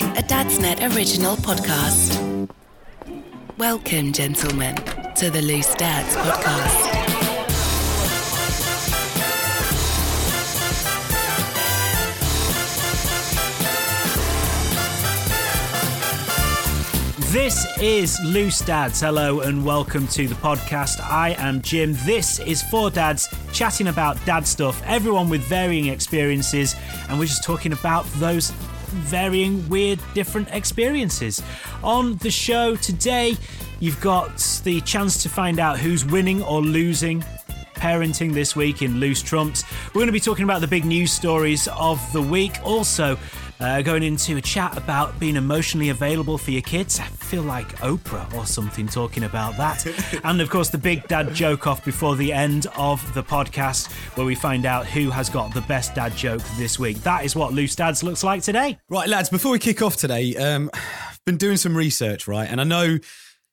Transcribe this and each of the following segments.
A Dadsnet original podcast. Welcome, gentlemen, to the Loose Dads podcast. This is Loose Dads. Hello and welcome to the podcast. I am Jim. This is Four Dads chatting about dad stuff, everyone with varying experiences, and we're just talking about those varying, weird, different experiences. On the show today, you've got the chance to find out who's winning or losing parenting this week in Loose Trumps. We're going to be talking about the big news stories of the week. Also, uh, going into a chat about being emotionally available for your kids. I feel like Oprah or something talking about that. and of course, the big dad joke off before the end of the podcast, where we find out who has got the best dad joke this week. That is what Loose Dads looks like today. Right, lads, before we kick off today, um, I've been doing some research, right? And I know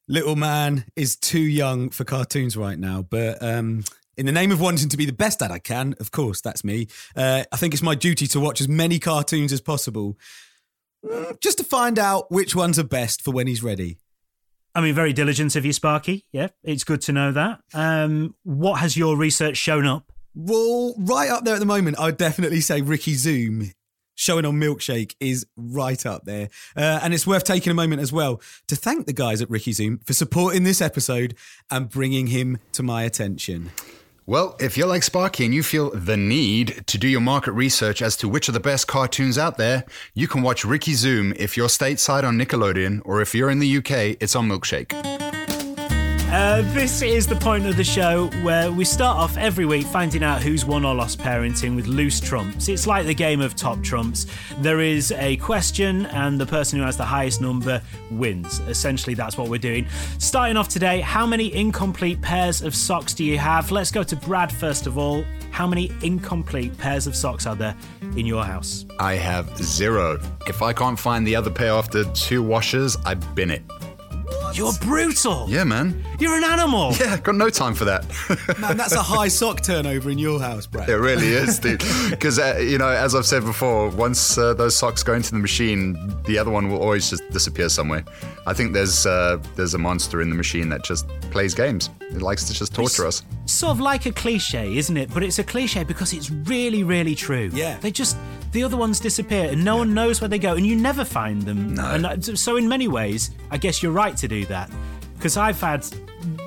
little man is too young for cartoons right now, but um, in the name of wanting to be the best dad I can, of course, that's me. Uh, I think it's my duty to watch as many cartoons as possible, mm, just to find out which ones are best for when he's ready. I mean, very diligent of you, Sparky. Yeah, it's good to know that. Um, what has your research shown up? Well, right up there at the moment, I would definitely say Ricky Zoom showing on Milkshake is right up there. Uh, and it's worth taking a moment as well to thank the guys at Ricky Zoom for supporting this episode and bringing him to my attention. Well, if you're like Sparky and you feel the need to do your market research as to which are the best cartoons out there, you can watch Ricky Zoom if you're stateside on Nickelodeon, or if you're in the UK, it's on Milkshake. Uh, this is the point of the show where we start off every week finding out who's won or lost parenting with loose trumps. It's like the game of top trumps. There is a question, and the person who has the highest number wins. Essentially, that's what we're doing. Starting off today, how many incomplete pairs of socks do you have? Let's go to Brad first of all. How many incomplete pairs of socks are there in your house? I have zero. If I can't find the other pair after two washes, I bin it. You're brutal. Yeah, man. You're an animal. Yeah, got no time for that. Man, that's a high sock turnover in your house, Brad. It really is, dude. Because, uh, you know, as I've said before, once uh, those socks go into the machine, the other one will always just disappear somewhere. I think there's uh, there's a monster in the machine that just plays games. It likes to just torture us. Sort of like a cliche, isn't it? But it's a cliche because it's really, really true. Yeah. They just, the other ones disappear and no one knows where they go and you never find them. No. And uh, so, in many ways, I guess you're right to do that. Because I've had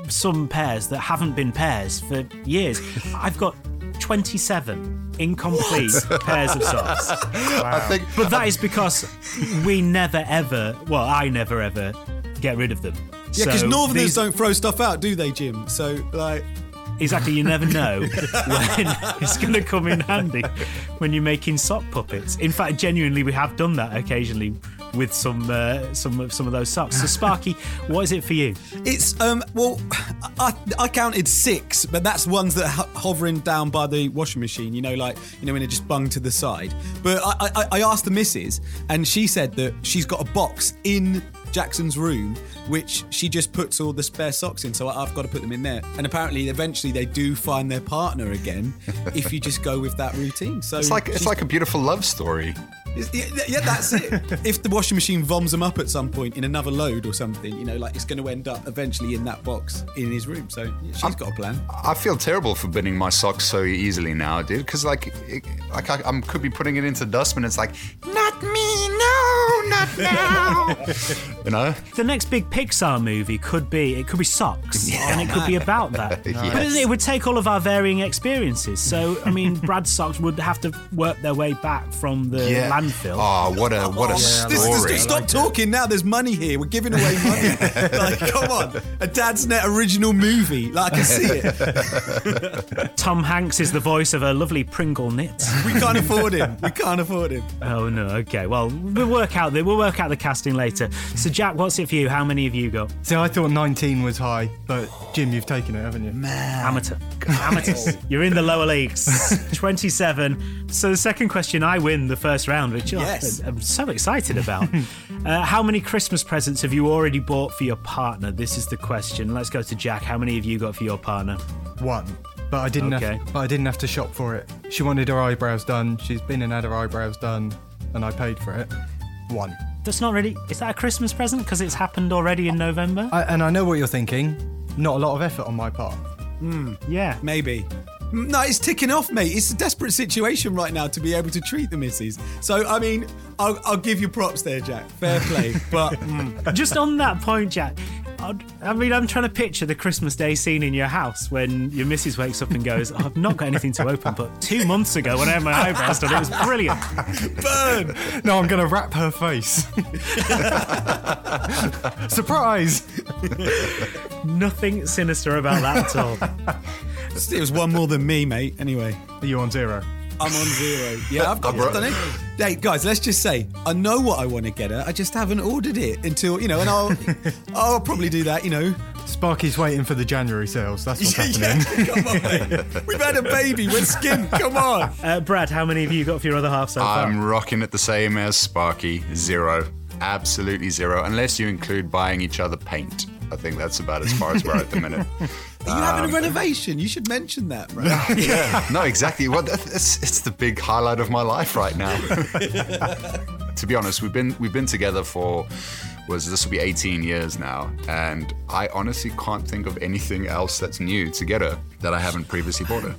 some pairs that haven't been pairs for years. I've got 27 incomplete pairs of socks. I think But that is because we never ever, well, I never ever get rid of them. Yeah, because So Northerners these- don't throw stuff out, do they, Jim? So, like, Exactly, you never know when it's going to come in handy when you're making sock puppets. In fact, genuinely, we have done that occasionally with some uh, some of some of those socks. So, Sparky, what is it for you? It's um well, I I counted six, but that's ones that are hovering down by the washing machine. You know, like you know when they just bung to the side. But I I, I asked the missus, and she said that she's got a box in Jackson's room, which she just puts all the spare socks in. So I've got to put them in there. And apparently, eventually, they do find their partner again if you just go with that routine. So it's like it's like a beautiful love story. Yeah, yeah, that's it. if the washing machine voms them up at some point in another load or something, you know, like it's going to end up eventually in that box in his room. So yeah, she's got a plan. I feel terrible for binning my socks so easily now, dude. Because like, it, like I I'm, could be putting it into dustbin. It's like, not me, no, not now. you know? The next big Pixar movie could be it could be socks, and it could be about that. Yes. But it would take all of our varying experiences. So, I mean, Brad's socks would have to work their way back from the landfill. Oh, what a what a oh, This- this- story. stop talking now. There's money here. We're giving away money. like, come on, a Dad's Net original movie. Like, I can see it. Tom Hanks is the voice of a lovely Pringle knit. We can't afford him. We can't afford him. Oh no. Okay. Well, we'll work out the we'll work out the casting later. So, Jack, what's it for you? How many have you got? See, I thought 19 was high, but Jim, you've taken it, haven't you? Amateur. Amateurs. You're in the lower leagues. 27. So, the second question, I win the first round, which Yes. I'm so excited about. uh, how many Christmas presents have you already bought for your partner? This is the question. Let's go to Jack. How many have you got for your partner? One. But I didn't Okay. have. But I didn't have to shop for it. She wanted her eyebrows done. She's been and had her eyebrows done, and I paid for it. One. That's not really. Is that a Christmas present? Because it's happened already in November? I, and I know what you're thinking. Not a lot of effort on my part. yeah. Maybe. No, it's ticking off, mate. It's a desperate situation right now to be able to treat the missus. So, I mean, I'll, I'll give you props there, Jack. Fair play. But mm, Just on that point, Jack. I'd- I mean, I'm trying to picture the Christmas Day scene in your house when your missus wakes up and goes, oh, "I've not got anything to open, but two months ago when I had my eyebrows done, it was brilliant." burn. No, I'm gonna wrap her face. Surprise! Nothing sinister about that at all. It was one more than me, mate. Anyway. Are you on zero? I'm on zero. Yeah, I've got I brought- I've done it. Hey, guys, let's just say I know what I want to get her. I just haven't ordered it until you know, and I'll I'll probably do that. You know. Sparky's waiting for the January sales. That's what's Yeah, happening. come on, mate. We've had a baby. We're skint. Come on. Uh, Brad, how many have you got for your other half so far? I'm rocking it the same as Sparky. Zero. Absolutely zero. Unless you include buying each other paint. I think that's about as far as we're at the minute. Are you having a um, renovation? You should mention that, bro. yeah. No, exactly. Well, it's, it's the big highlight of my life right now. to be honest, we've been we've been together for was this will be 18 years now, and I honestly can't think of anything else that's new to get her that I haven't previously bought her.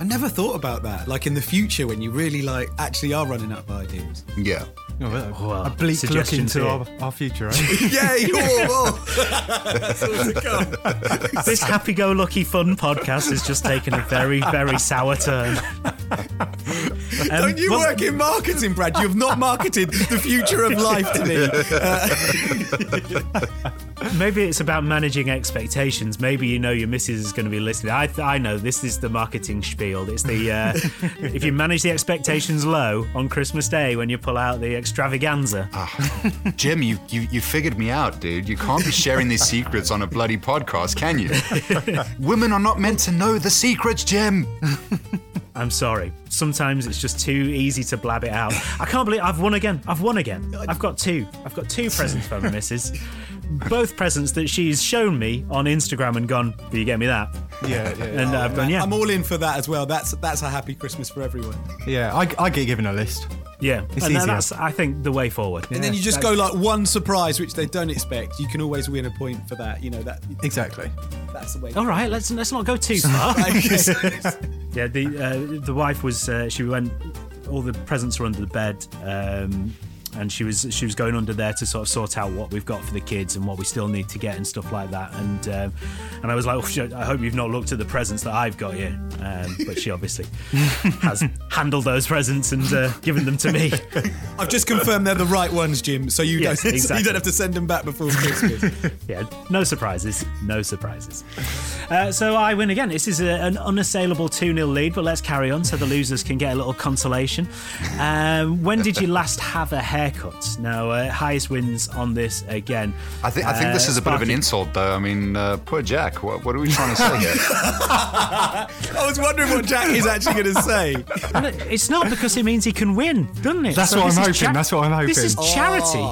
I never thought about that. Like in the future, when you really like actually are running out of ideas. Yeah. Well, Well, a bleak look into here. our, our future, yeah, you're. That's all. This happy-go-lucky fun podcast has just taken a very, very sour turn. Um, Don't you well- work in marketing, Brad? You have not marketed the future of life to me. Maybe it's about managing expectations. Maybe you know your missus is going to be listening. I, I know this is the marketing spiel. It's the uh, if you manage the expectations low on Christmas Day when you pull out the extravaganza. Ah, Jim, you, you you figured me out, dude. You can't be sharing these secrets on a bloody podcast, can you? Women are not meant to know the secrets, Jim. I'm sorry. Sometimes it's just too easy to blab it out. I can't believe I've won again. I've won again. I've got two. I've got two presents for my missus. Both presents that she's shown me on Instagram and gone, Do you get me that? yeah, yeah. And uh, I've gone, yeah. I'm all in for that as well. That's that's a happy Christmas for everyone. yeah, I, I get given a list. Yeah. It's and easier. that's, I think, the way forward. And then you just go like one surprise, which they don't expect. You can always win a point for that. You know that. Exactly. That's the way. All right, let's let's not go too far. yeah, the uh, the wife was uh, she went. All the presents were under the bed, um, and she was she was going under there to sort of sort out what we've got for the kids and what we still need to get and stuff like that. And um, and I was like, oh, shit, I hope you've not looked at the presents that I've got you. Um, but she obviously has handled those presents and uh, given them to me. I've just confirmed they're the right ones, Jim. So you Yes, don't so you don't have to send them back before Christmas. yeah, no surprises. No surprises. Uh, so I win again. This is a, an unassailable 2 0 lead, but let's carry on so the losers can get a little consolation. Um, when did you last have a haircut? Now, uh, highest wins on this again. I think I think this Uh, is a bit of an insult, though. I mean, uh, poor Jack. What, what are we trying to say here? I was wondering what Jack is actually going to say. And It's not because it means he can win, doesn't it? That's what I'm is hoping, that's what I'm hoping. This is hoping. charity.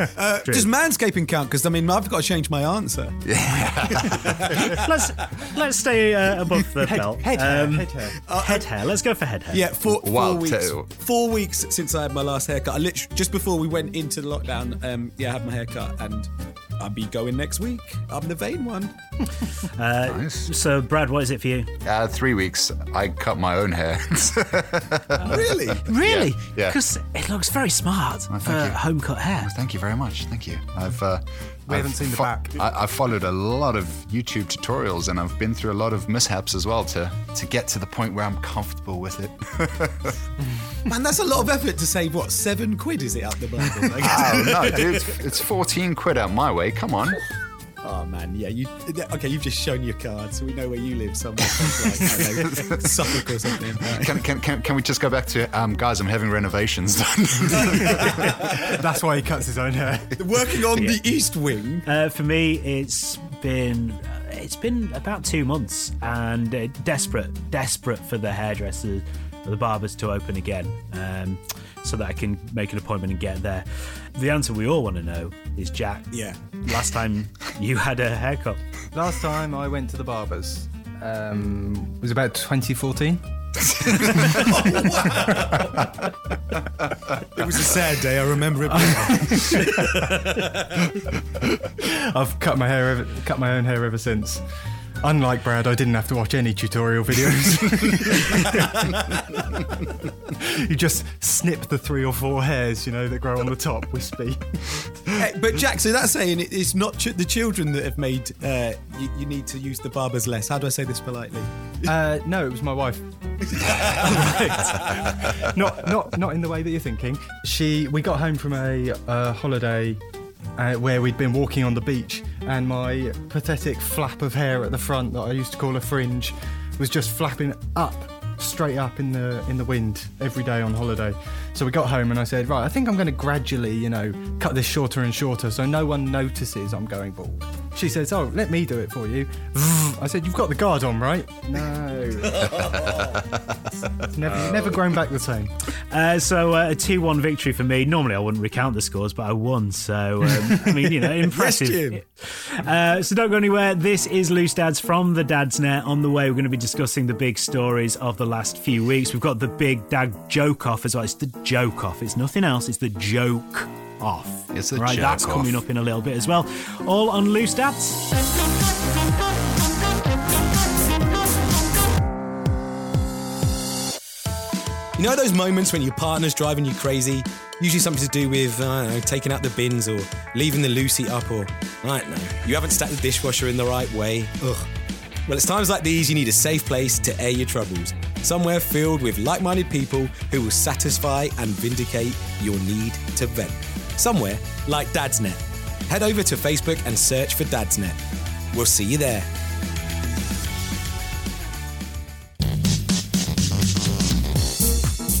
Uh, does manscaping count? Because I mean, I've got to change my answer. Yeah. let's let's stay uh, above the belt. head hair, Um, head hair. head hair. Let's go for head hair. Yeah, four, four Wow, weeks. tell- Four weeks since I had my last haircut. I literally just before we went into the lockdown. Um, yeah, I had my haircut, and I'll be going next week. I'm the vain one. nice. So, Brad, what is it for you? Uh, three weeks. I cut my own hair. Really? Really? yeah. Because it looks very smart for home cut hair. Thank you very much. Thank you. I've uh, We I've haven't seen the fo- back. I, I've followed a lot of YouTube tutorials, and I've been through a lot of mishaps as well to to get to the point where I'm comfortable with it. Man, that's a lot of effort to save. What seven quid is it up the bundle? Oh no, dude! It's 14 quid out my way. Come on. Oh man, yeah. You okay? You've just shown your card, so we know where you live somewhere, like, know, Suffolk or something. Can, can, can, can we just go back to um, guys? I'm having renovations done. That's why he cuts his own hair. Working on the East Wing. Uh, for me, it's been uh, it's been about two months, and uh, desperate, desperate for the hairdressers, the barbers to open again, um, so that I can make an appointment and get there. The answer we all want to know is Jack. Yeah. Last time you had a haircut. Last time I went to the barbers um, it was about 2014. It was a sad day. I remember it. I've cut my hair, ever, cut my own hair ever since. Unlike Brad, I didn't have to watch any tutorial videos. you just snip the three or four hairs, you know, that grow on the top, wispy. Hey, but Jack, so that's saying it's not ch- the children that have made uh, you, you need to use the barbers less. How do I say this politely? Uh, no, it was my wife. not, not, not in the way that you're thinking. She, we got home from a uh, holiday uh, where we'd been walking on the beach, and my pathetic flap of hair at the front that I used to call a fringe was just flapping up, straight up in the in the wind every day on holiday. So we got home, and I said, right, I think I'm going to gradually, you know, cut this shorter and shorter, so no one notices I'm going bald. She says, oh, let me do it for you. I said, you've got the guard on, right? No. it's never, never grown back the same. Uh, so uh, a two-one victory for me. Normally I wouldn't recount the scores, but I won. So um, I mean, you know, impressive. Jim. Uh, so don't go anywhere. This is Loose Dads from the Dad's Net. On the way, we're going to be discussing the big stories of the last few weeks. We've got the big dad joke off as well. It's the joke off. It's nothing else. It's the joke off. It's the right. joke That's off. coming up in a little bit as well. All on Loose Dads. You know those moments when your partner's driving you crazy? Usually something to do with, I don't know, taking out the bins or leaving the Lucy up or, I don't know, you haven't stacked the dishwasher in the right way. Ugh. Well, it's times like these you need a safe place to air your troubles. Somewhere filled with like minded people who will satisfy and vindicate your need to vent. Somewhere like Dad's Net. Head over to Facebook and search for Dad's Net. We'll see you there.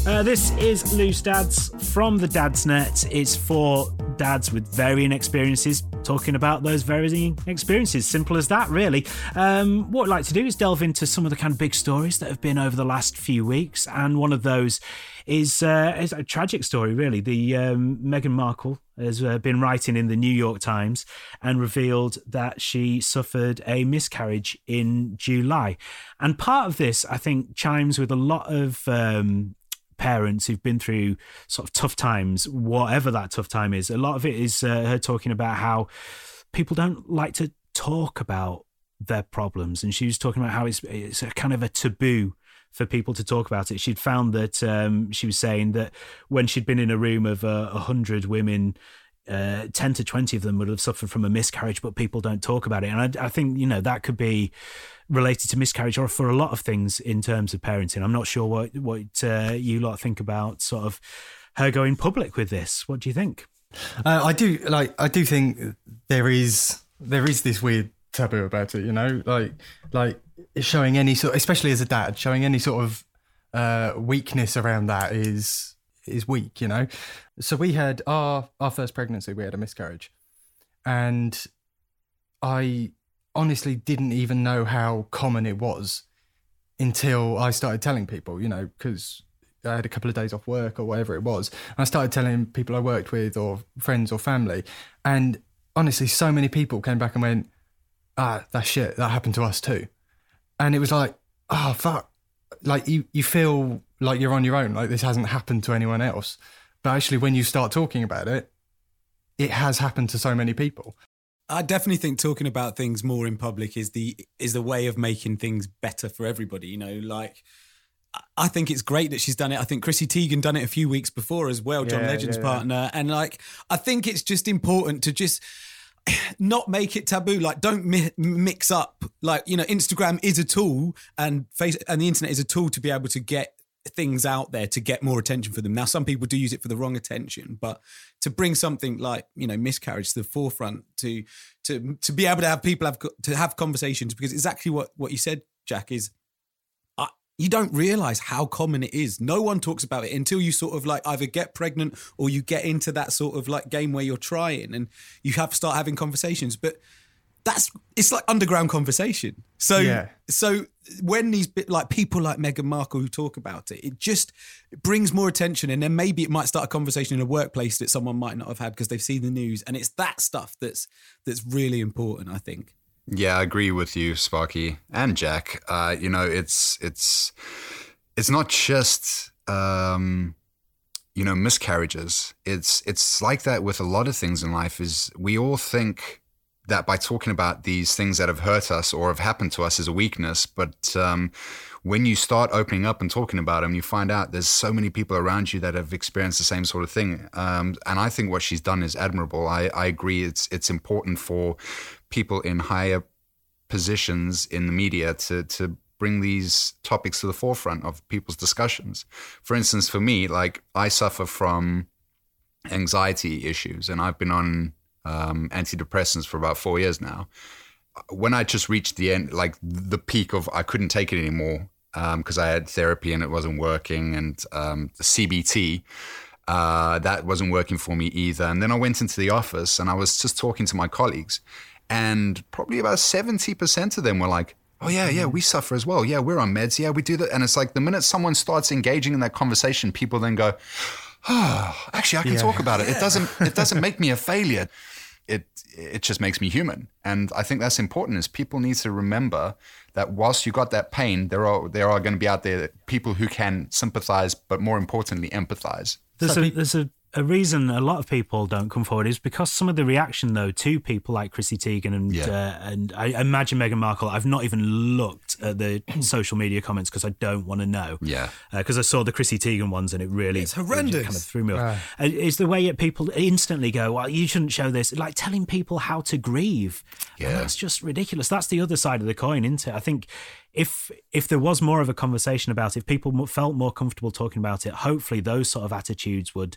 Uh, this is Loose Dads from the Dad's Net. It's for dads with varying experiences, talking about those varying experiences. Simple as that, really. Um, what I'd like to do is delve into some of the kind of big stories that have been over the last few weeks, and one of those is, uh, is a tragic story, really. The um, Meghan Markle has uh, been writing in the New York Times and revealed that she suffered a miscarriage in July, and part of this, I think, chimes with a lot of. Um, parents who've been through sort of tough times, whatever that tough time is. A lot of it is uh, her talking about how people don't like to talk about their problems, and she was talking about how it's it's a kind of a taboo for people to talk about it. She'd found that um, she was saying that when she'd been in a room of uh, a hundred women. Uh, 10 to 20 of them would have suffered from a miscarriage, but people don't talk about it. And I, I think, you know, that could be related to miscarriage or for a lot of things in terms of parenting. I'm not sure what, what uh, you lot think about sort of her going public with this. What do you think? Uh, I do like. I do think there is there is this weird taboo about it. You know, like like showing any sort, especially as a dad, showing any sort of uh, weakness around that is is weak. You know. So we had our our first pregnancy. We had a miscarriage, and I honestly didn't even know how common it was until I started telling people. You know, because I had a couple of days off work or whatever it was. And I started telling people I worked with or friends or family. And honestly, so many people came back and went, ah, that shit, that happened to us too. And it was like, oh, fuck. Like you, you feel like you're on your own, like this hasn't happened to anyone else. But actually, when you start talking about it, it has happened to so many people. I definitely think talking about things more in public is the is the way of making things better for everybody. You know, like I- think it's great that she's done it. I think Chrissy Teigen done it a few weeks before as well, John Yeah, Legend's yeah, yeah. partner, and like I think it's just important to just not make it taboo. Like, don't mi- mix up. Like, you know, Instagram is a tool, and face and the internet is a tool to be able to get things out there to get more attention for them. Now, some people do use it for the wrong attention, but to bring something like you know miscarriage to the forefront, to to to be able to have people have to have conversations, because exactly what what you said, Jack, is uh, you don't realize how common it is. No one talks about it until you sort of like either get pregnant or you get into that sort of like game where you're trying and you have to start having conversations. But that's it's like underground conversation. So Yeah. so when these bit like people like Meghan Markle who talk about it, it just it brings more attention, and then maybe it might start a conversation in a workplace that someone might not have had because they've seen the news, and it's that stuff that's that's really important. I think. Yeah, I agree with you, Sparky and Jack. Uh, you know, it's it's it's not just um, you know miscarriages. It's it's like that with a lot of things in life. Is we all think that by talking about these things that have hurt us or have happened to us is a weakness, but um, when you start opening up and talking about them, you find out there's so many people around you that have experienced the same sort of thing. Um, and I think what she's done is admirable. I, I agree. It's it's important for people in higher positions in the media to to bring these topics to the forefront of people's discussions. For instance, for me, like I suffer from anxiety issues, and I've been on um, antidepressants for about four years now. When I just reached the end, like the peak of I couldn't take it anymore because I had therapy and it wasn't working, and um, CBT. Uh, that wasn't working for me either. And then I went into the office and I was just talking to my colleagues, and probably about 70% of them were like, Oh, yeah, yeah, we suffer as well. Yeah, we're on meds. Yeah, we do that. And it's like the minute someone starts engaging in that conversation, people then go, actually, I can talk about it. It doesn't, it doesn't make me a failure. It, it just makes me human. And I think that's important is people need to remember that whilst you got that pain, there are, there are going to be out there people who can sympathize, but more importantly, empathize. There's a there's a, a reason a lot of people don't come forward is because some of the reaction though to people like Chrissy Teigen and Yeah. uh, and I imagine Meghan Markle. I've not even looked at the social media comments because I don't want to know. Yeah. because I saw the Chrissy Teigen ones and it really It's it just horrendous. kind of threw me off. Uh, It's the way that people instantly go, "Well, you shouldn't show this." Like telling people how to grieve. And Yeah. that's just ridiculous. That's the other side of the coin, isn't it? I think if if there was more of a conversation about it, if people felt more comfortable talking about it, hopefully those sort of attitudes would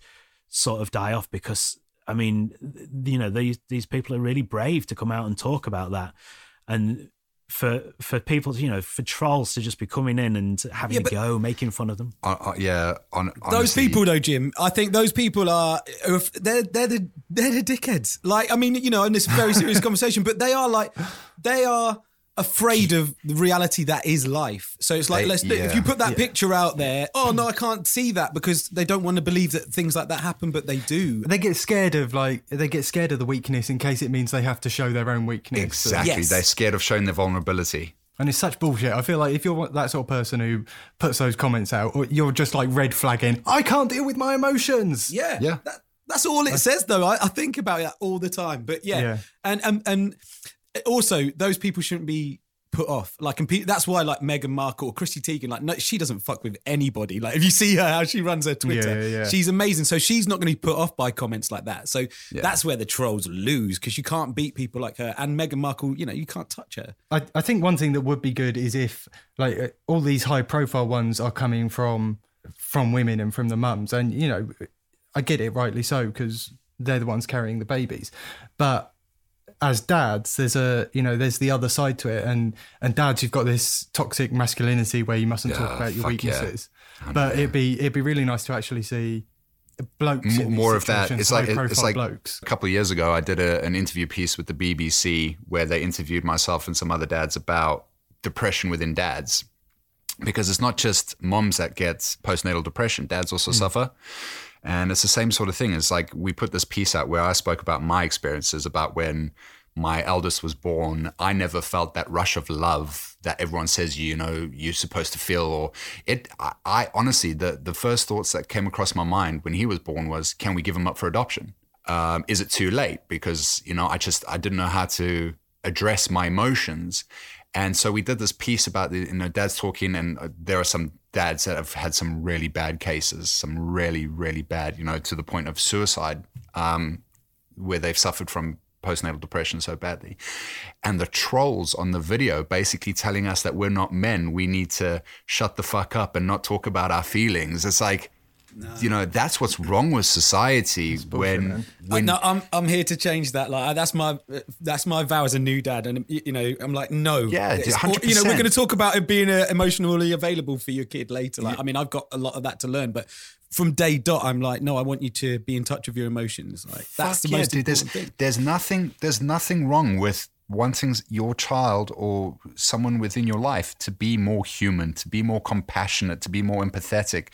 sort of die off because I mean, you know, these these people are really brave to come out and talk about that, and for for people, you know, for trolls to just be coming in and having Yeah, a go, making fun of them. Uh, uh, yeah. On, Those people, though, Jim, I think those people are they're they're the they're the dickheads. Like, I mean, you know, in this very serious conversation, but they are like they are afraid of the reality that is life. So it's like, let's if you put that picture out there, oh no, I can't see that because they don't want to believe that things like that happen, but they do. They get scared of like they get scared of the weakness in case it means they have to show their own weakness. Exactly. Yes. They're scared of showing their vulnerability. And it's such bullshit. I feel like if you're that sort of person who puts those comments out, you're just like red flagging, I can't deal with my emotions. Yeah, Yeah. That, that's all it says, though. I, I think about it all the time. But yeah, Yeah. and and and also those people shouldn't be put off. Like, and pe- that's why like Meghan Markle or Chrissy Teigen, like, no, she doesn't fuck with anybody. Like, if you see her how she runs her Twitter, Yeah, yeah, yeah. she's amazing. So she's not going to be put off by comments like that. So that's where the trolls lose because you can't beat people like her. And Meghan Markle, you know, you can't touch her. I, I think one thing that would be good is if like uh, all these high profile ones are coming from from women and from the mums, and you know, I get it rightly so because they're the ones carrying the babies, but as dads, there's a you know there's the other side to it, and and dads, you've got this toxic masculinity where you mustn't talk about your fuck yeah. weaknesses. But it'd be it'd be really nice to actually see blokes M- more of that. It's like it's like blokes. a couple of years ago. I did a, an interview piece with the BBC where they interviewed myself and some other dads about depression within dads, because it's not just moms that get postnatal depression. Dads also mm. suffer, and it's the same sort of thing. It's like we put this piece out where I spoke about my experiences about when my eldest was born. I never felt that rush of love that everyone says you know you're supposed to feel. Or it. I, I honestly the the first thoughts that came across my mind when he was born was, can we give him up for adoption? Um, is it too late? Because you know I just I didn't know how to address my emotions. And so we did this piece about the, you know, dads talking, and uh, there are some dads that have had some really bad cases, some really, really bad, you know, to the point of suicide, um, where they've suffered from postnatal depression so badly. And the trolls on the video basically telling us that we're not men. We need to shut the fuck up and not talk about our feelings. It's like, you know, that's what's wrong with society when when no, I'm I'm here to change that. Like that's my that's my vow as a new dad, and you know I'm like no, Yeah, It's- 100%. You know we're going to talk about it being uh, emotionally available for your kid later. Like I mean I've got a lot of that to learn, but from day dot I'm like no, I want you to be in touch with your emotions. Like that's Fuck the yeah, most dude. There's, important thing. there's nothing there's nothing wrong with wanting your child or someone within your life to be more human, to be more compassionate, to be more empathetic.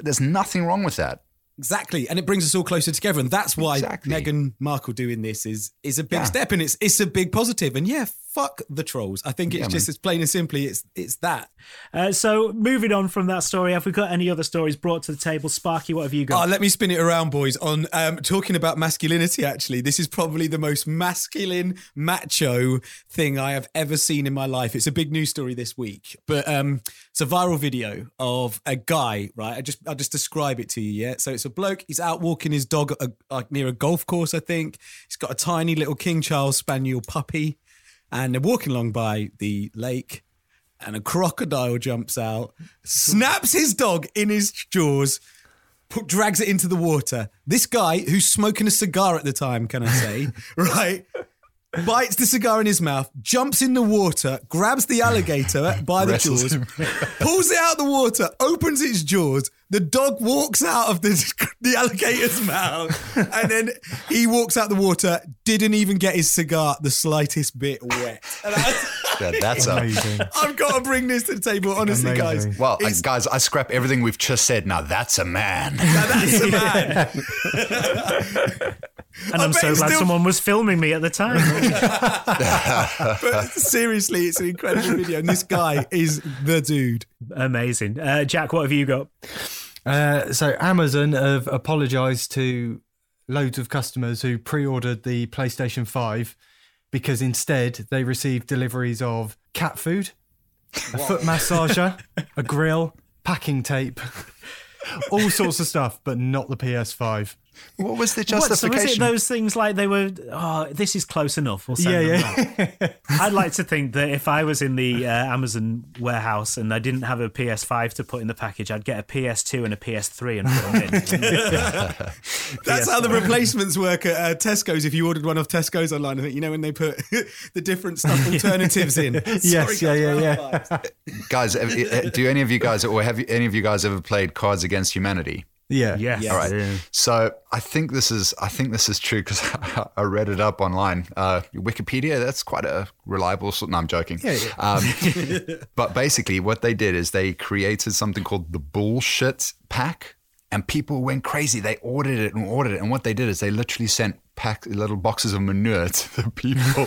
There's nothing wrong with that. Exactly, and it brings us all closer together, and that's why Exactly. Meghan Markle doing this is is a big Yeah. step, and it's it's a big positive. And yeah, fuck the trolls. I think it's Yeah, just as plain and simply it's it's that. Uh, so moving on from that story, have we got any other stories brought to the table? Sparky, what have you got? Oh, let me spin it around, boys. On um, talking about masculinity, actually, this is probably the most masculine, macho thing I have ever seen in my life. It's a big news story this week, but um, it's a viral video of a guy. Right, I just I'll just describe it to you. Yeah, so it's a bloke. He's out walking his dog at a, like near a golf course. I think he's got a tiny little King Charles Spaniel puppy, and they're walking along by the lake and a crocodile jumps out, snaps his dog in his jaws, put, drags it into the water. This guy, who's smoking a cigar at the time, can I say, right? Bites the cigar in his mouth, jumps in the water, grabs the alligator by the jaws, pulls it out of the water, opens its jaws. The dog walks out of the, the alligator's mouth, and then he walks out the water. Didn't even get his cigar the slightest bit wet. Yeah, that's amazing. I've got to bring this to the table, honestly, Amazing. guys. well, It's- guys. I scrap everything we've just said. Now that's a man. now that's a man. and I'm so glad still- someone was filming me at the time. But seriously, it's an incredible video, and this guy is the dude. Amazing. Uh, Jack, what have you got? Uh, so Amazon have apologised to loads of customers who pre-ordered the PlayStation 5 because instead they received deliveries of cat food, a foot massager, a grill, packing tape, all sorts of stuff, but not the PS5. What was the What, so was it those things like they were, oh, this is close enough? We'll send Yeah, them yeah. I'd like to think that if I was in the uh, Amazon warehouse and I didn't have a PS5 to put in the package, I'd get a PS2 and a PS3 and put them in. That's how the replacements work at uh, Tesco's. If you ordered one off Tesco's online, I think you know when they put the different stuff alternatives in. Yes, yeah, yeah, yeah. guys, have- uh, do any of you guys, or have you, any of you guys ever played Cards Against Humanity? Yeah. yes. Yeah. All right. Yeah. So I think this is I think this is true because I read it up online. Uh, Wikipedia, that's quite a reliable. Source. No, I'm joking. Um, but basically, what they did is they created something called the bullshit pack, and people went crazy. They ordered it and ordered it, and what they did is they literally sent pack little boxes of manure to the people.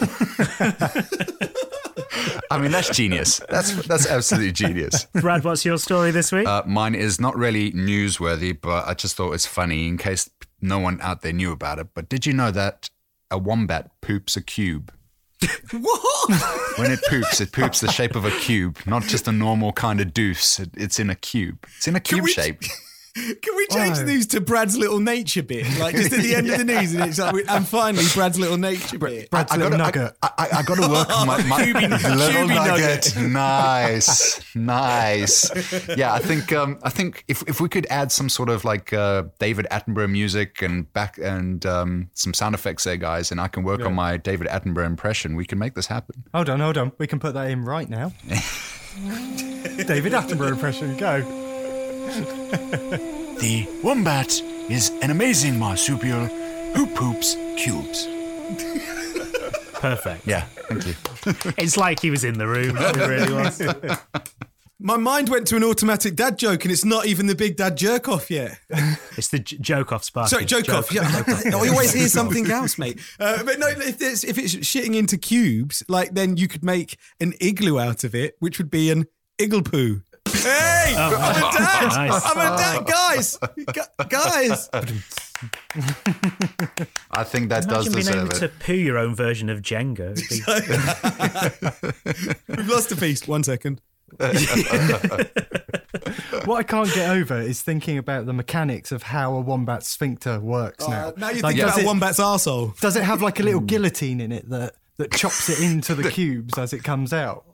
I mean, that's genius. That's that's absolutely genius. Brad, what's your story this week? Uh, mine is not really newsworthy, but I just thought it's funny in case no one out there knew about it. But did you know that a wombat poops a cube? What? When it poops, it poops the shape of a cube, not just a normal kind of deuce. It, it's in a cube. It's in a cube we- shape. Can we change Why? the news to Brad's little nature bit? Like just at the end of the news, and it's like, and finally Brad's little nature bit. Brad's I little gotta, nugget. I, I, I got to work on my, my Cubey- little Cubey nugget. Nice, nice. Yeah, I think um, I think if if we could add some sort of like uh, David Attenborough music and back and um, some sound effects there, guys, and I can work on my David Attenborough impression, we can make this happen. Hold on, hold on. We can put that in right now. David Attenborough impression, go. The wombat is an amazing marsupial who poops cubes. Perfect. Yeah, thank you. It's like he was in the room. It really was. My mind went to an automatic dad joke, and it's not even the big dad jerk off yet. It's the j- joke off Sparky. Sorry, joke, off. Yeah, I always hear something else, mate. Uh, but no, if it's, if it's shitting into cubes, like then you could make an igloo out of it, which would be an iggle poo. Hey, I'm a dad. Nice. I'm a dad, guys. Gu- guys. I think that Imagine does being able deserve to it. poo your own version of Jenga. We've lost a piece. One second. what I can't get over is thinking about the mechanics of how a wombat sphincter works now. Uh, now you Like, think does about it- a wombat's arsehole. Does it have like a little guillotine in it that that chops it into the cubes as it comes out?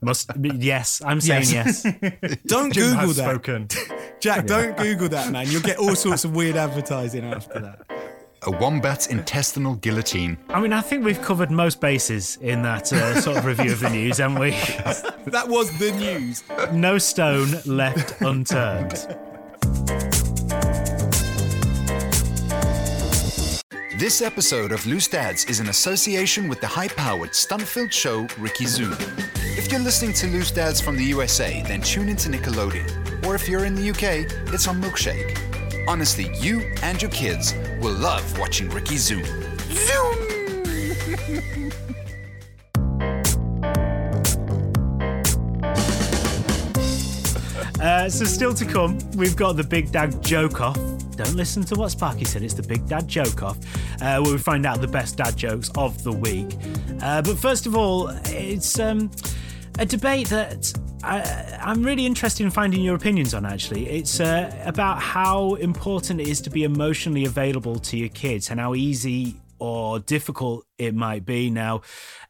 Must be, yes, I'm saying yes. Don't Jim Google that. spoken. Jack, don't Google that, man. You'll get all sorts of weird advertising after that. A wombat's intestinal guillotine. I mean, I think we've covered most bases in that uh, sort of review of the news, haven't we? That was the news. No stone left unturned. This episode of Loose Dads is in association with the high powered stunt filled show Ricky Zoom. If you're listening to Loose Dads from the USA, then tune into Nickelodeon. Or if you're in the UK, it's on Milkshake. Honestly, you and your kids will love watching Ricky Zoom. Uh, so, still to come, we've got the Big Dad joke off. Don't listen to what Sparky said, it's the Big Dad joke off, uh, where we find out the best dad jokes of the week. Uh, but first of all, it's um, a debate that I, I'm really interested in finding your opinions on, actually. It's uh, about how important it is to be emotionally available to your kids and how easy or difficult it might be. Now,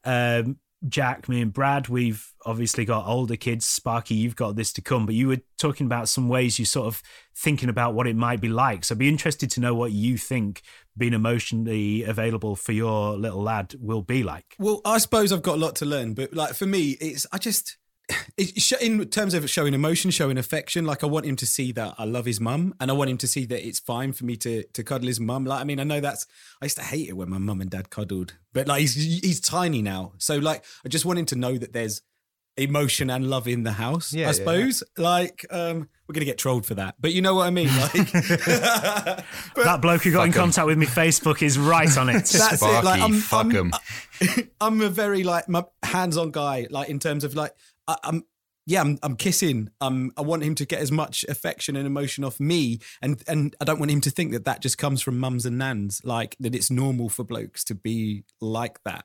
um, Jack, me and Brad, we've obviously got older kids. Sparky, you've got this to come, but you were talking about some ways you're sort of thinking about what it might be like. So I'd be interested to know what you think being emotionally available for your little lad will be like. Well, I suppose I've got a lot to learn, but like for me, it's I just it's in terms of showing emotion, showing affection. Like I want him to see that I love his mum, and I want him to see that it's fine for me to to cuddle his mum. Like I mean, I know that's I used to hate it when my mum and dad cuddled, but like he's he's tiny now, so like I just want him to know that there's emotion and love in the house. Yeah, I yeah, suppose. Like um, we're gonna get trolled for that, but you know what I mean. Like that bloke who got in Fuck 'em. contact with me Facebook is right on it. That's Sparky, it. Like I'm, fuck I'm, 'em. I'm a very like my hands-on guy. Like in terms of like I, I'm. Yeah, I'm, I'm kissing. Um, I want him to get as much affection and emotion off me, and and I don't want him to think that that just comes from mums and nans. Like that, it's normal for blokes to be like that.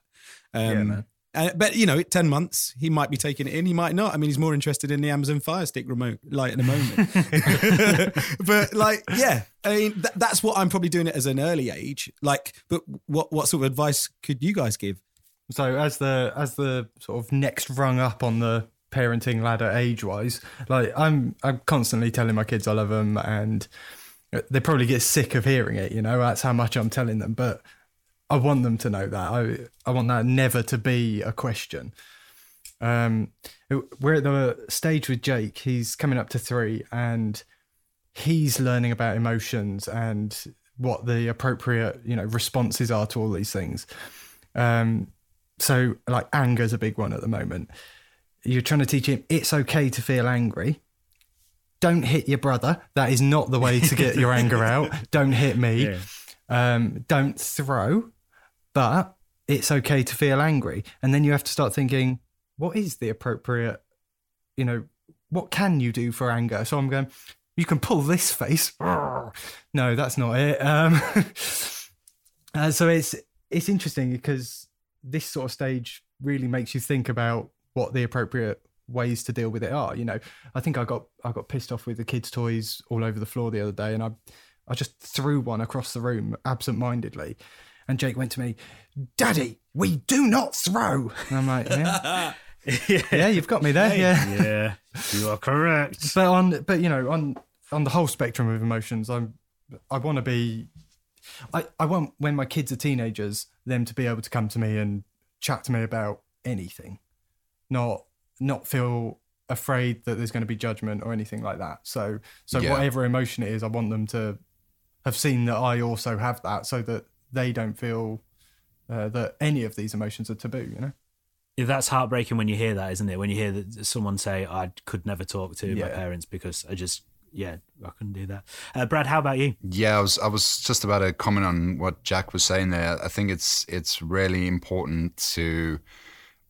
Um, man. Uh, but you know, ten months, he might be taking it in. He might not. I mean, he's more interested in the Amazon Fire Stick remote, like at the moment. but like, yeah, I mean, th- that's what I'm probably doing it as an early age. Like, but what what sort of advice could you guys give? So as the as the sort of next rung up on the parenting ladder age wise, like I'm I'm constantly telling my kids I love them and they probably get sick of hearing it, you know, that's how much I'm telling them, but I want them to know that. I I want that never to be a question. Um we're at the stage with Jake, he's coming up to 3 and he's learning about emotions and what the appropriate, you know, responses are to all these things. Um so like anger's a big one at the moment. You're trying to teach him it's okay to feel angry. Don't hit your brother. That is not the way to get your anger out. Don't hit me. Yeah. Um, don't throw, but it's okay to feel angry. And then you have to start thinking, what is the appropriate, you know, what can you do for anger? So I'm going, you can pull this face. No, that's not it. Um, uh, so it's it's interesting because this sort of stage really makes you think about what the appropriate ways to deal with it are. You know, I think I got I got pissed off with the kids' toys all over the floor the other day, and I I just threw one across the room absent-mindedly, and Jake went to me, "Daddy, we do not throw." And I'm like, "Yeah, yeah, you've got me there, yeah." yeah, you are correct. But on but you know on on the whole spectrum of emotions, I'm I want to be. I, I want when my kids are teenagers them to be able to come to me and chat to me about anything, not not feel afraid that there's going to be judgment or anything like that. So so Yeah. whatever emotion it is, I want them to have seen that I also have that, so that they don't feel uh, that any of these emotions are taboo. You know. Yeah, That's heartbreaking when you hear that, isn't it? When you hear that someone say, "I could never talk to my parents because I just, yeah, I couldn't do that." Uh, Brad, how about you? Yeah, I was I was just about to comment on what Jack was saying there. I think it's it's really important to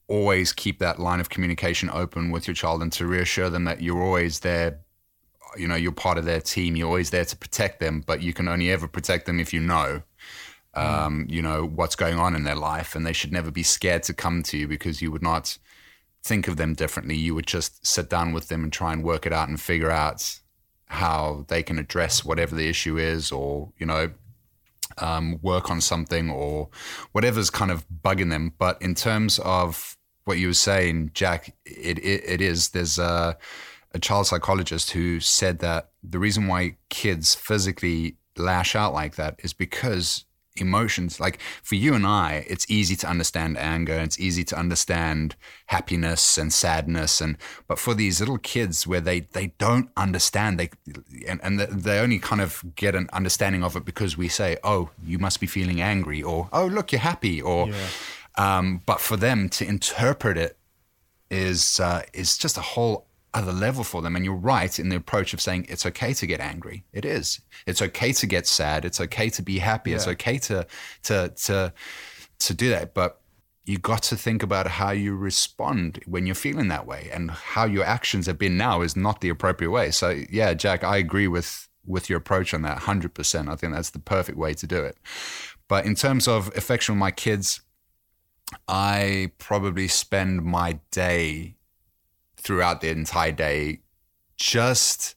always keep that line of communication open with your child and to reassure them that you're always there. You know, you're part of their team. You're always there to protect them, but you can only ever protect them if you know, um, you know, what's going on in their life, and they should never be scared to come to you because you would not think of them differently. You would just sit down with them and try and work it out and figure out how they can address whatever the issue is, or you know, um, work on something or whatever's kind of bugging them. But in terms of what you were saying, Jack, it it, it is there's a, a child psychologist who said that the reason why kids physically lash out like that is because emotions like for you and I it's easy to understand anger it's easy to understand happiness and sadness and but for these little kids where they they don't understand they and, and they only kind of get an understanding of it because we say oh you must be feeling angry or oh look you're happy or yeah. um, but for them to interpret it is uh, is just a whole other level for them. And you're right in the approach of saying it's okay to get angry. It is. It's okay to get sad. It's okay to be happy. Yeah. It's okay to to to to do that. But you got to think about how you respond when you're feeling that way and how your actions have been now is not the appropriate way. So yeah, Jack, I agree with with your approach on that 100%. I think that's the perfect way to do it. But in terms of affection with my kids, I probably spend my day throughout the entire day, just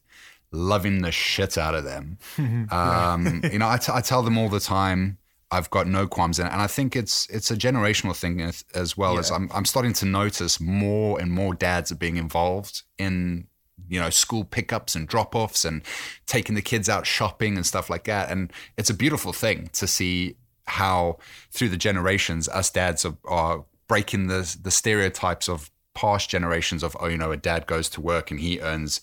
loving the shit out of them. um, you know, I, t- I tell them all the time. I've got no qualms in it, and I think it's it's a generational thing as, as well. Yeah. As I'm I'm starting to notice more and more dads are being involved in you know school pickups and drop offs and taking the kids out shopping and stuff like that. And it's a beautiful thing to see how through the generations us dads are, are breaking the the stereotypes of past generations of oh you know a dad goes to work and he earns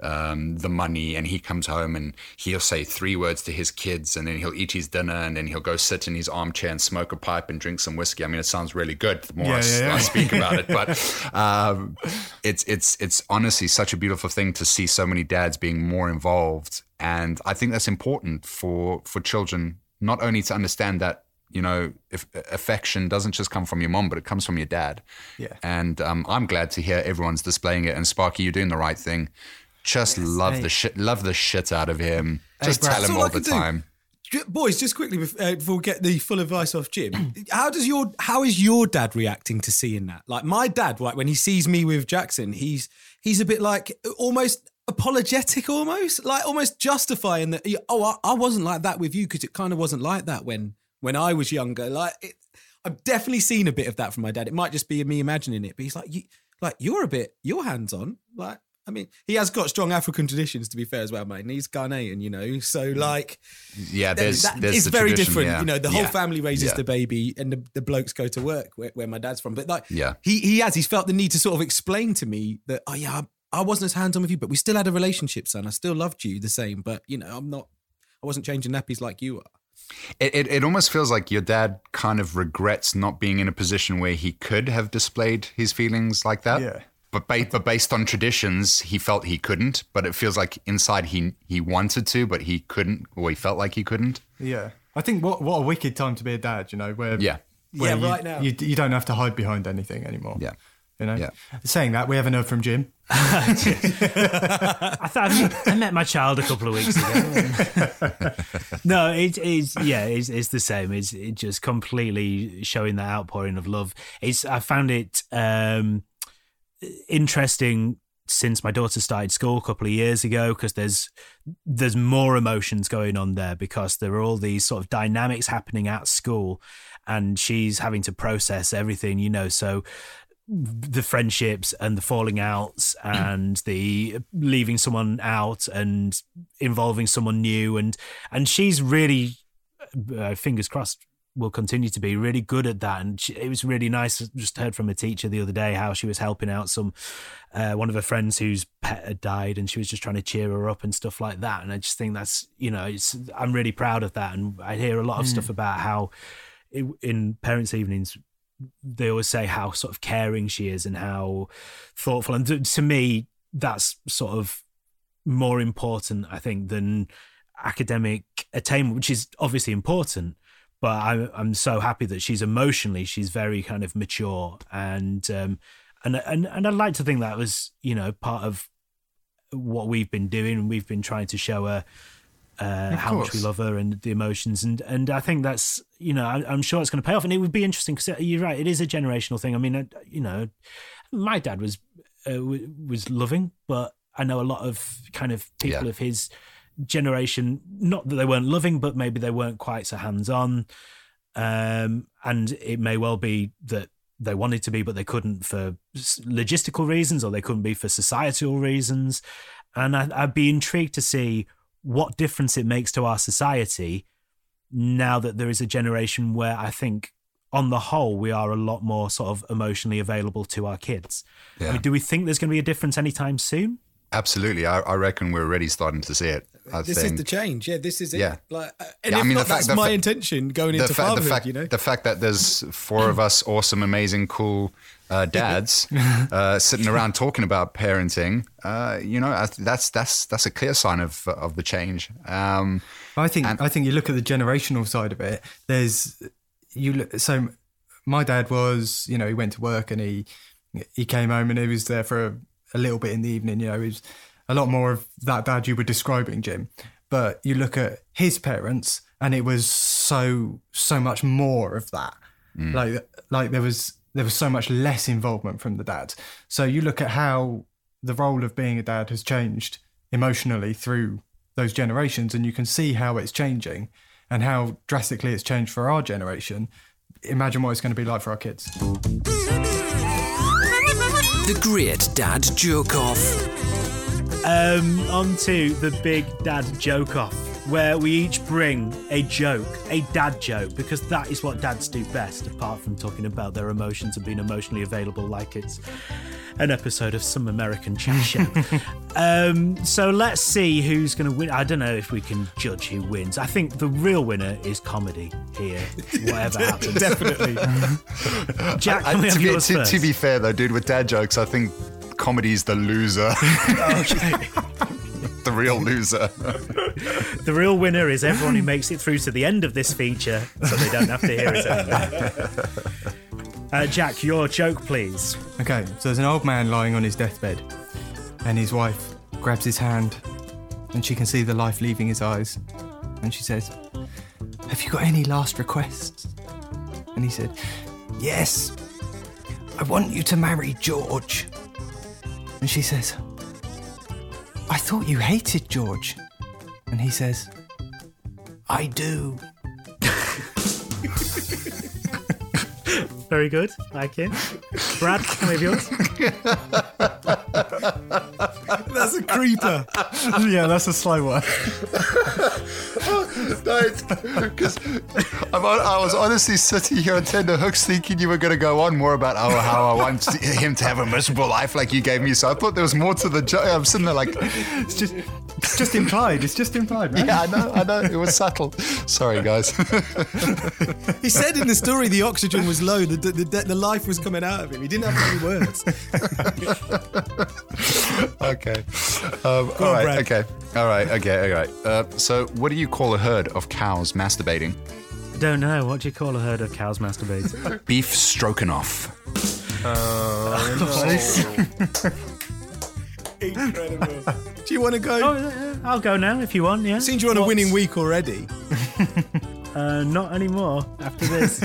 um, the money and he comes home and he'll say three words to his kids and then he'll eat his dinner and then he'll go sit in his armchair and smoke a pipe and drink some whiskey. I mean, it sounds really good the more yeah, I, yeah. I, speak about it, but um, it's it's it's honestly such a beautiful thing to see so many dads being more involved, and I think that's important for for children not only to understand that you know, if affection doesn't just come from your mom, but it comes from your dad. Yeah. And um, I'm glad to hear everyone's displaying it. And Sparky, you're doing the right thing. Just yes, love hey. the shit, love the shit out of him. Just hey, tell him all the time. Do. Boys, just quickly uh, before we get the full advice off Jim, how does your how is your dad reacting to seeing that? Like my dad, like when he sees me with Jackson, he's he's a bit like almost apologetic, almost like almost justifying that. Oh, I, I wasn't like that with you because it kind of wasn't like that when when I was younger. Like it, I've definitely seen a bit of that from my dad. It might just be me imagining it, but he's like, you, like you're a bit, you're hands on. Like, I mean, he has got strong African traditions, to be fair as well, mate. And he's Ghanaian, you know. So, mm. like, yeah, there's, that, there's it's the very different. Yeah. You know, the whole yeah. family raises yeah. the baby, and the, the blokes go to work where, where, my dad's from. But like, yeah, he he has he's felt the need to sort of explain to me that, oh yeah, I, I wasn't as hands on with you, but we still had a relationship, son. I still loved you the same, but you know, I'm not, I wasn't changing nappies like you are. It, it, it almost feels like your dad kind of regrets not being in a position where he could have displayed his feelings like that. Yeah. But, ba- but based on traditions, he felt he couldn't. But it feels like inside he he wanted to, but he couldn't, or he felt like he couldn't. Yeah, I think what what a wicked time to be a dad. You know, where yeah, where yeah, you, right now you you don't have to hide behind anything anymore. Yeah, you know. Yeah. Saying that, we have a note from Jim. I thought I met my child a couple of weeks ago. no, it is yeah, it's, it's the same. It's it just completely showing that outpouring of love. It's I found it um, interesting since my daughter started school a couple of years ago because there's there's more emotions going on there because there are all these sort of dynamics happening at school and she's having to process everything you know so the friendships and the falling outs and the leaving someone out and involving someone new. And and she's really uh, fingers crossed will continue to be really good at that. And she, it was really nice. Just heard from a teacher the other day how she was helping out some uh, one of her friends whose pet had died and she was just trying to cheer her up and stuff like that. And i just think that's you know it's i'm really proud of that. And i hear a lot of mm. stuff about how in parents evenings they always say how sort of caring she is and how thoughtful. And to, to me, that's sort of more important, I think, than academic attainment, which is obviously important. But I, I'm so happy that she's emotionally, she's very kind of mature, and um, and and and I'd like to think that was you know part of what we've been doing. We've been trying to show her uh, how much we love her and the emotions and and I think that's you know I, am sure it's going to pay off and it would be interesting because you're right it is a generational thing I mean you know my dad was uh, w- was loving, but I know a lot of kind of people Yeah. of his generation. Not that they weren't loving, but maybe they weren't quite so hands on. Um, and it may well be that they wanted to be, but they couldn't for logistical reasons, or they couldn't be for societal reasons. And I, I'd be intrigued to see what difference it makes to our society now that there is a generation where I think, on the whole, we are a lot more sort of emotionally available to our kids. I mean, do we think there's going to be a difference anytime soon? Absolutely. I, I reckon we're already starting to see it. I This think is the change. Yeah, this is it. Yeah. Like, and Yeah, I if mean, not, the fact- that's my fa- intention going into fa- the fatherhood. fact you know, the fact that there's four of us awesome, amazing, cool uh, dads uh, sitting around talking about parenting, uh, you know, that's that's that's a clear sign of of the change. Um, I think I think you look at the generational side of it. There's you look, so my dad was you know he went to work and he he came home and he was there for a, little bit in the evening. You know, was a lot more of that dad you were describing, Jim. But you look at his parents and it was so so much more of that. Mm. Like like there was there was so much less involvement from the dad. So you look at how the role of being a dad has changed emotionally through those generations and you can see how it's changing and how drastically it's changed for our generation imagine what it's going to be like for our kids The Great Dad Joke Off. Um, on to the big dad joke off, where we each bring a joke, a dad joke, because that is what dads do best, apart from talking about their emotions and being emotionally available like it's an episode of some American chat show. um, so let's see who's going to win. I don't know if we can judge who wins. I think the real winner is comedy here, whatever happens. definitely. Jack, I- we to, be, to, first? to be fair though, dude, with dad jokes, I think comedy's the loser, okay. the real loser. The real winner is everyone who makes it through to the end of this feature, so they don't have to hear it anymore. Uh, Jack, your joke, please. okay so there's an old man lying on his deathbed and his wife grabs his hand and she can see the life leaving his eyes and she says have you got any last requests? And he said yes i want you to marry george. And she says i thought you hated george. And he says i do Very good. Like it. Brad, can we have yours? That's a creeper. yeah that's a slow one Because I was honestly sitting here on tender hooks thinking you were going to go on more about oh, how I want him to have a miserable life like you gave me. So I thought there was more to the joke. I'm sitting there like, it's just it's just implied it's just implied man. yeah, I know, I know. It was subtle. Sorry, guys. He said in the story the oxygen was low, the, the, the, the life was coming out of him. He didn't have any words. okay. Um, all on, right. Brad. Okay. All right. Okay. All right. Uh, so, what do you call a herd of cows masturbating? Don't know. What do you call a herd of cows masturbating? Beef stroganoff. Incredible. Do you want to go? oh, I'll go now if you want. Yeah. Seems you're on a winning week already. Uh, not anymore after this.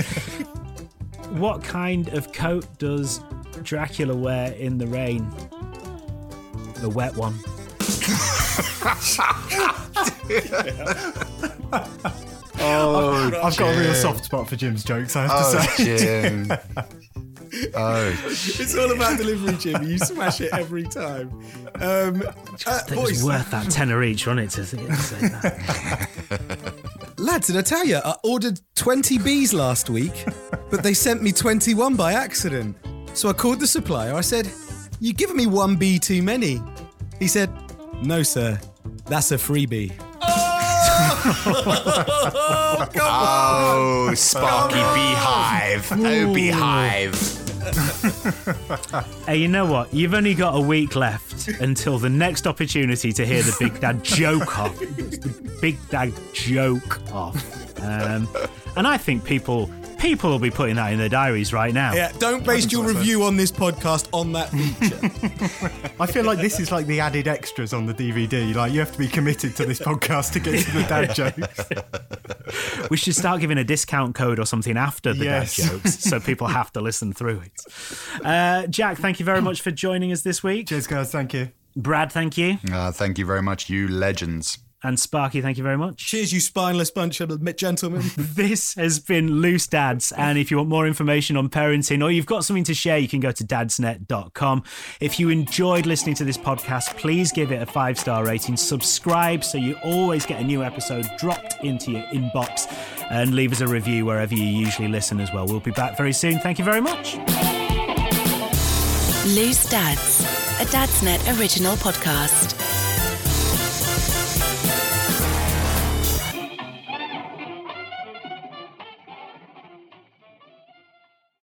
what kind of coat does Dracula wear in the rain? The wet one. I've got a real soft spot for Jim's jokes, I have to Oh, say. Jim. oh, It's all about delivery, Jimmy. You smash it every time. Um, uh, It was boys, worth that tenner each, wasn't it? To say that. lads, did I tell you? I ordered 20 bees last week, but they sent me 21 by accident. So I called the supplier. I said, You've given me one bee too many. He said, No, sir. That's a freebie. oh, Sparky Beehive. Oh, Beehive. Hey, you know what? You've only got a week left until the next opportunity to hear the Big Dad joke off. The Big Dad joke off. Um, and I think people people will be putting that in their diaries right now. Yeah, don't base your review on this podcast on that feature. I feel like this is like the added extras on the DVD. Like you have to be committed to this podcast to get to the dad jokes. we should start giving a discount code or something after the Yes. dad jokes so people have to listen through it. Uh, Jack, thank you very much for joining us this week. Cheers, guys. Thank you. Brad, thank you. Uh, thank you very much, you legends. And Sparky, thank you very much. Cheers, you spineless bunch of gentlemen. This has been Loose Dads. And if you want more information on parenting or you've got something to share, you can go to dadsnet.com. If you enjoyed listening to this podcast, please give it a five star rating, subscribe so you always get a new episode dropped into your inbox, and leave us a review wherever you usually listen as well. We'll be back very soon. Thank you very much. Loose Dads, a Dadsnet original podcast.